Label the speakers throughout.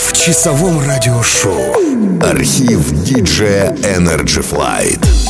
Speaker 1: в часовом радиошоу. Архив диджея Energy Flight.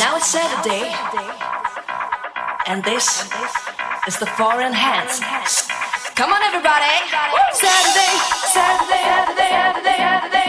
Speaker 2: Now it's Saturday, and this is the foreign hands. Come on, everybody! Saturday, Saturday, Saturday, Saturday, Saturday.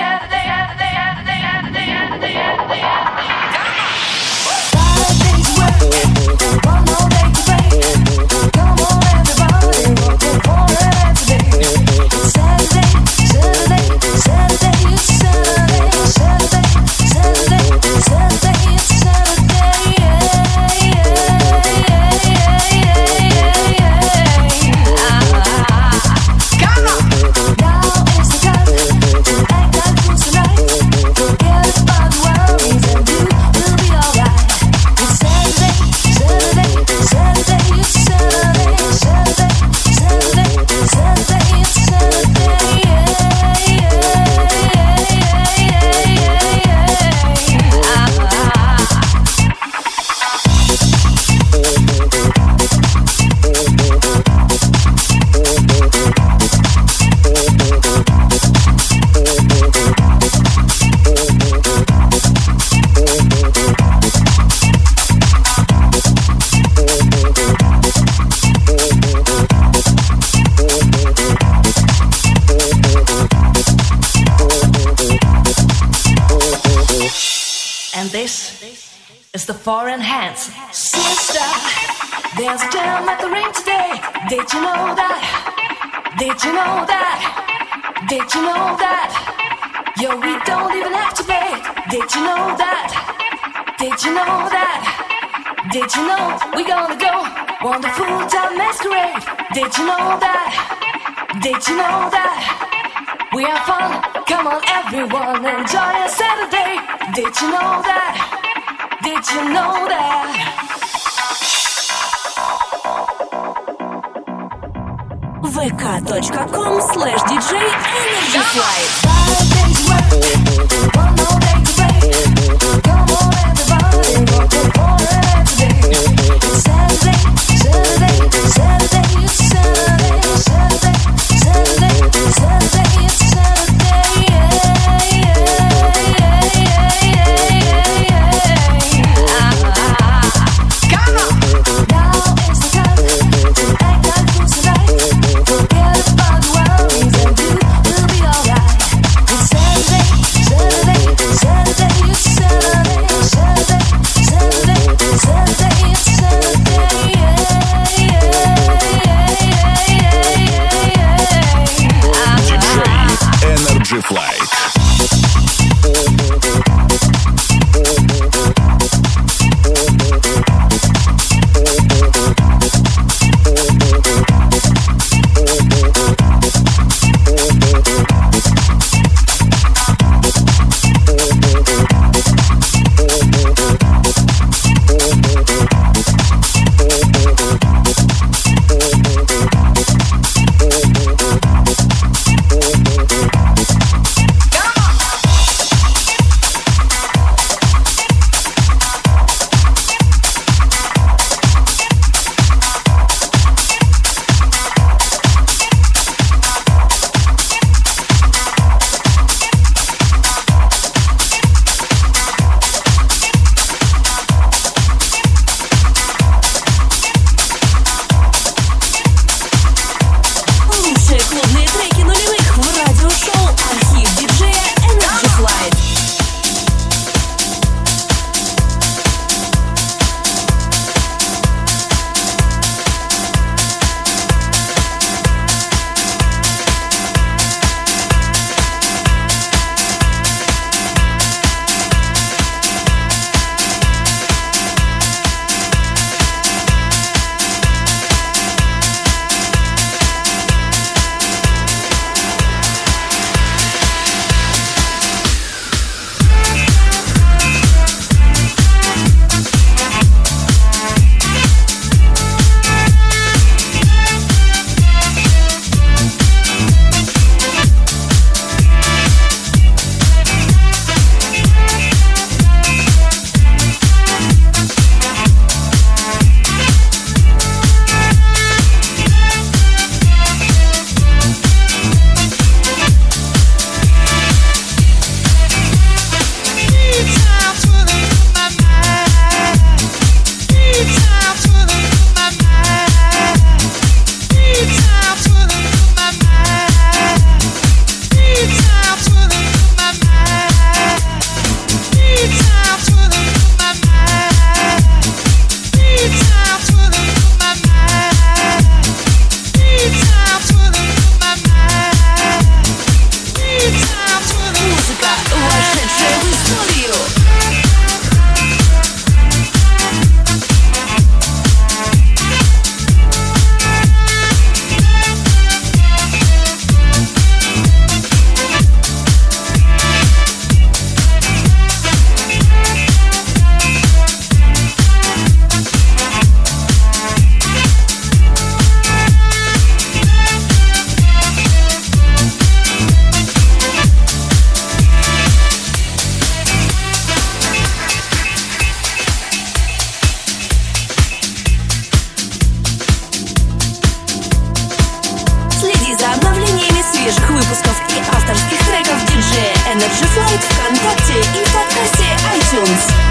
Speaker 2: and if you like contact iTunes.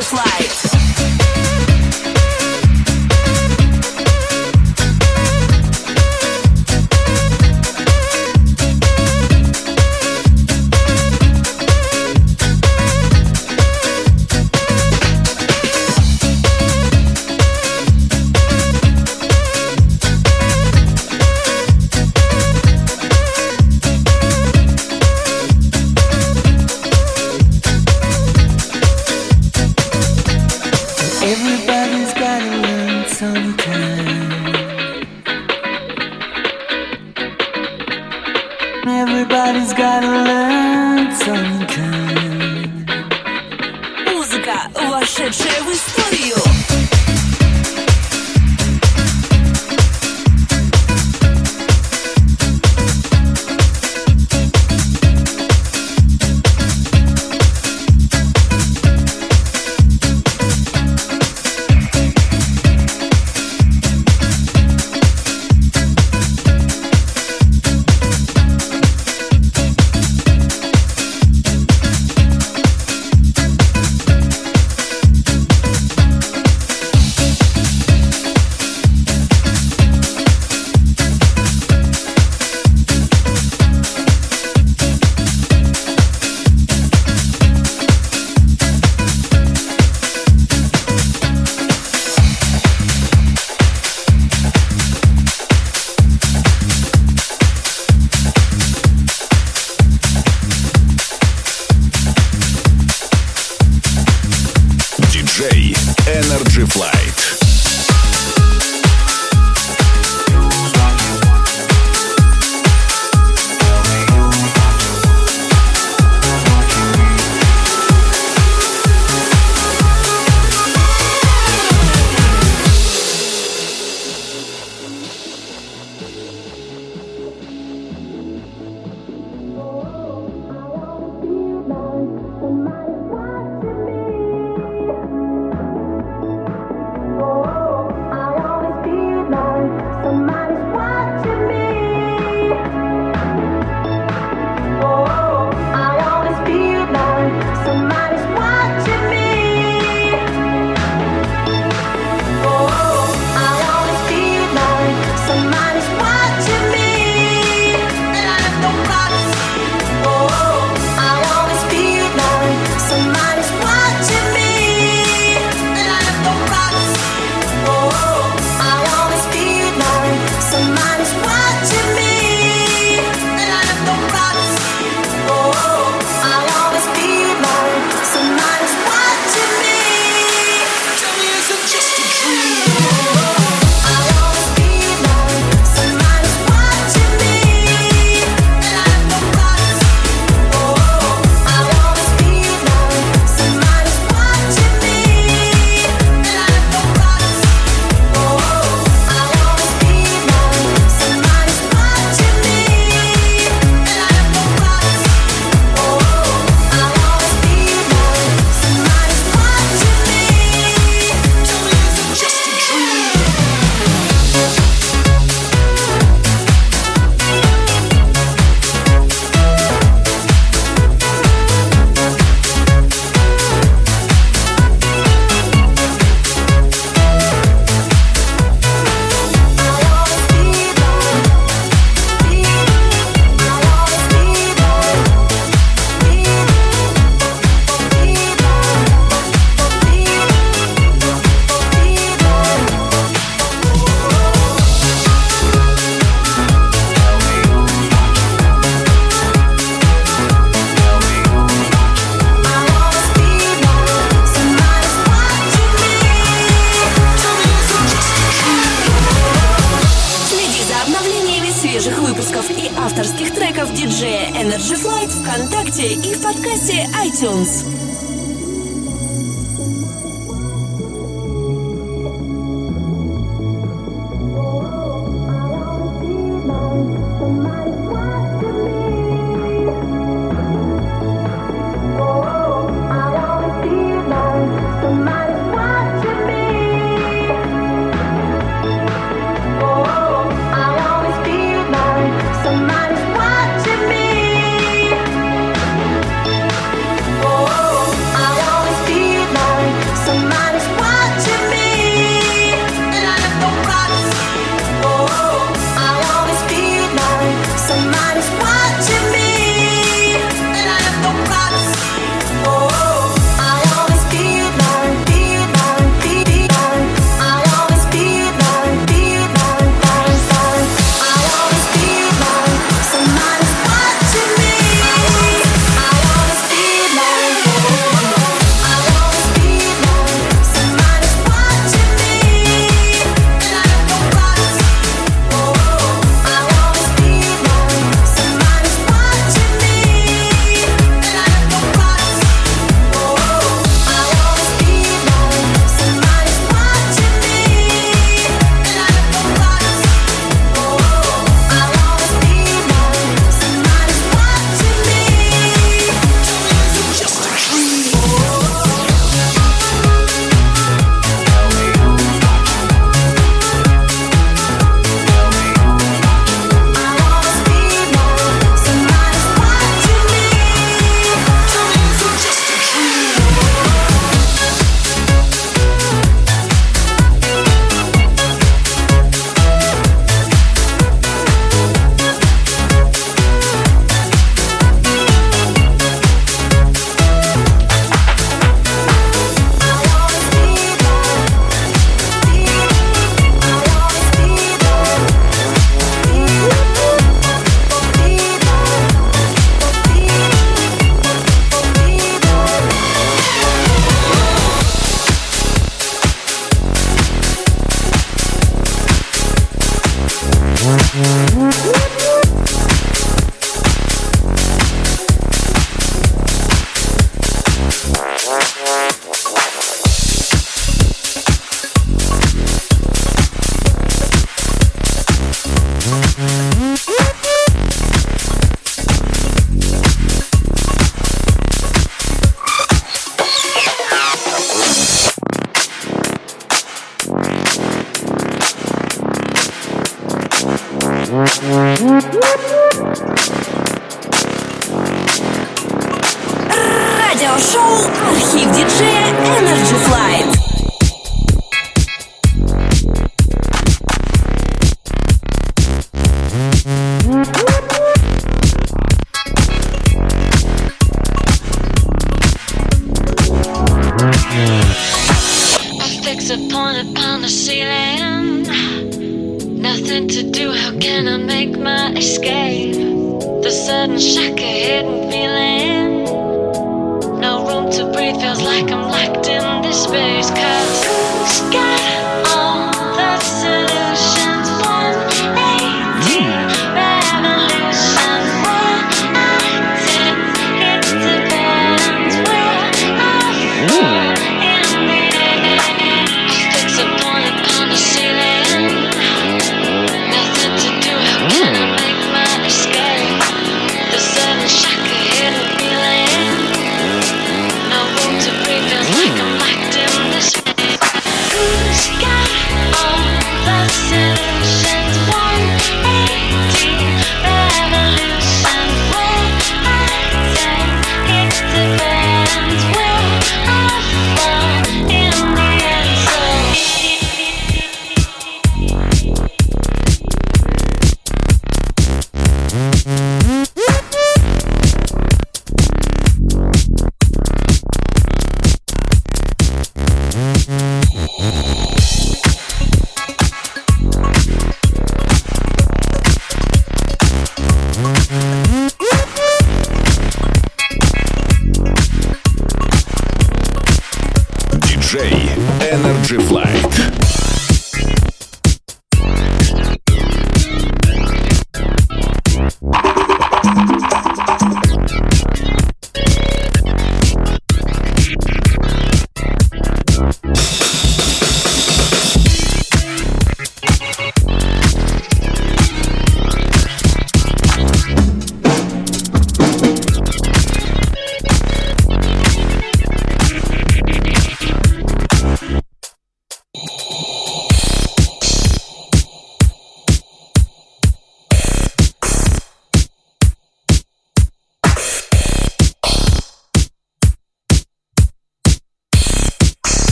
Speaker 2: just lights.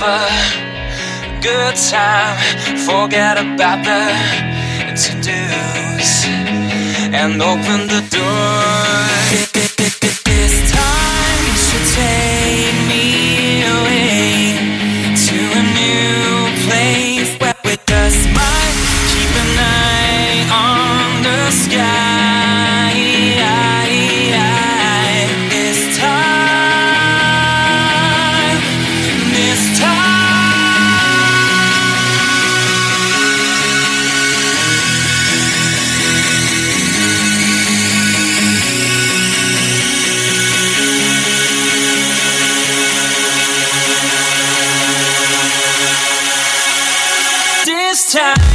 Speaker 2: have a good time. Forget about the to do's and open the time.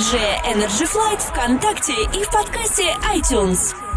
Speaker 2: Energy Flight
Speaker 3: ВКонтакте и в подкасте iTunes.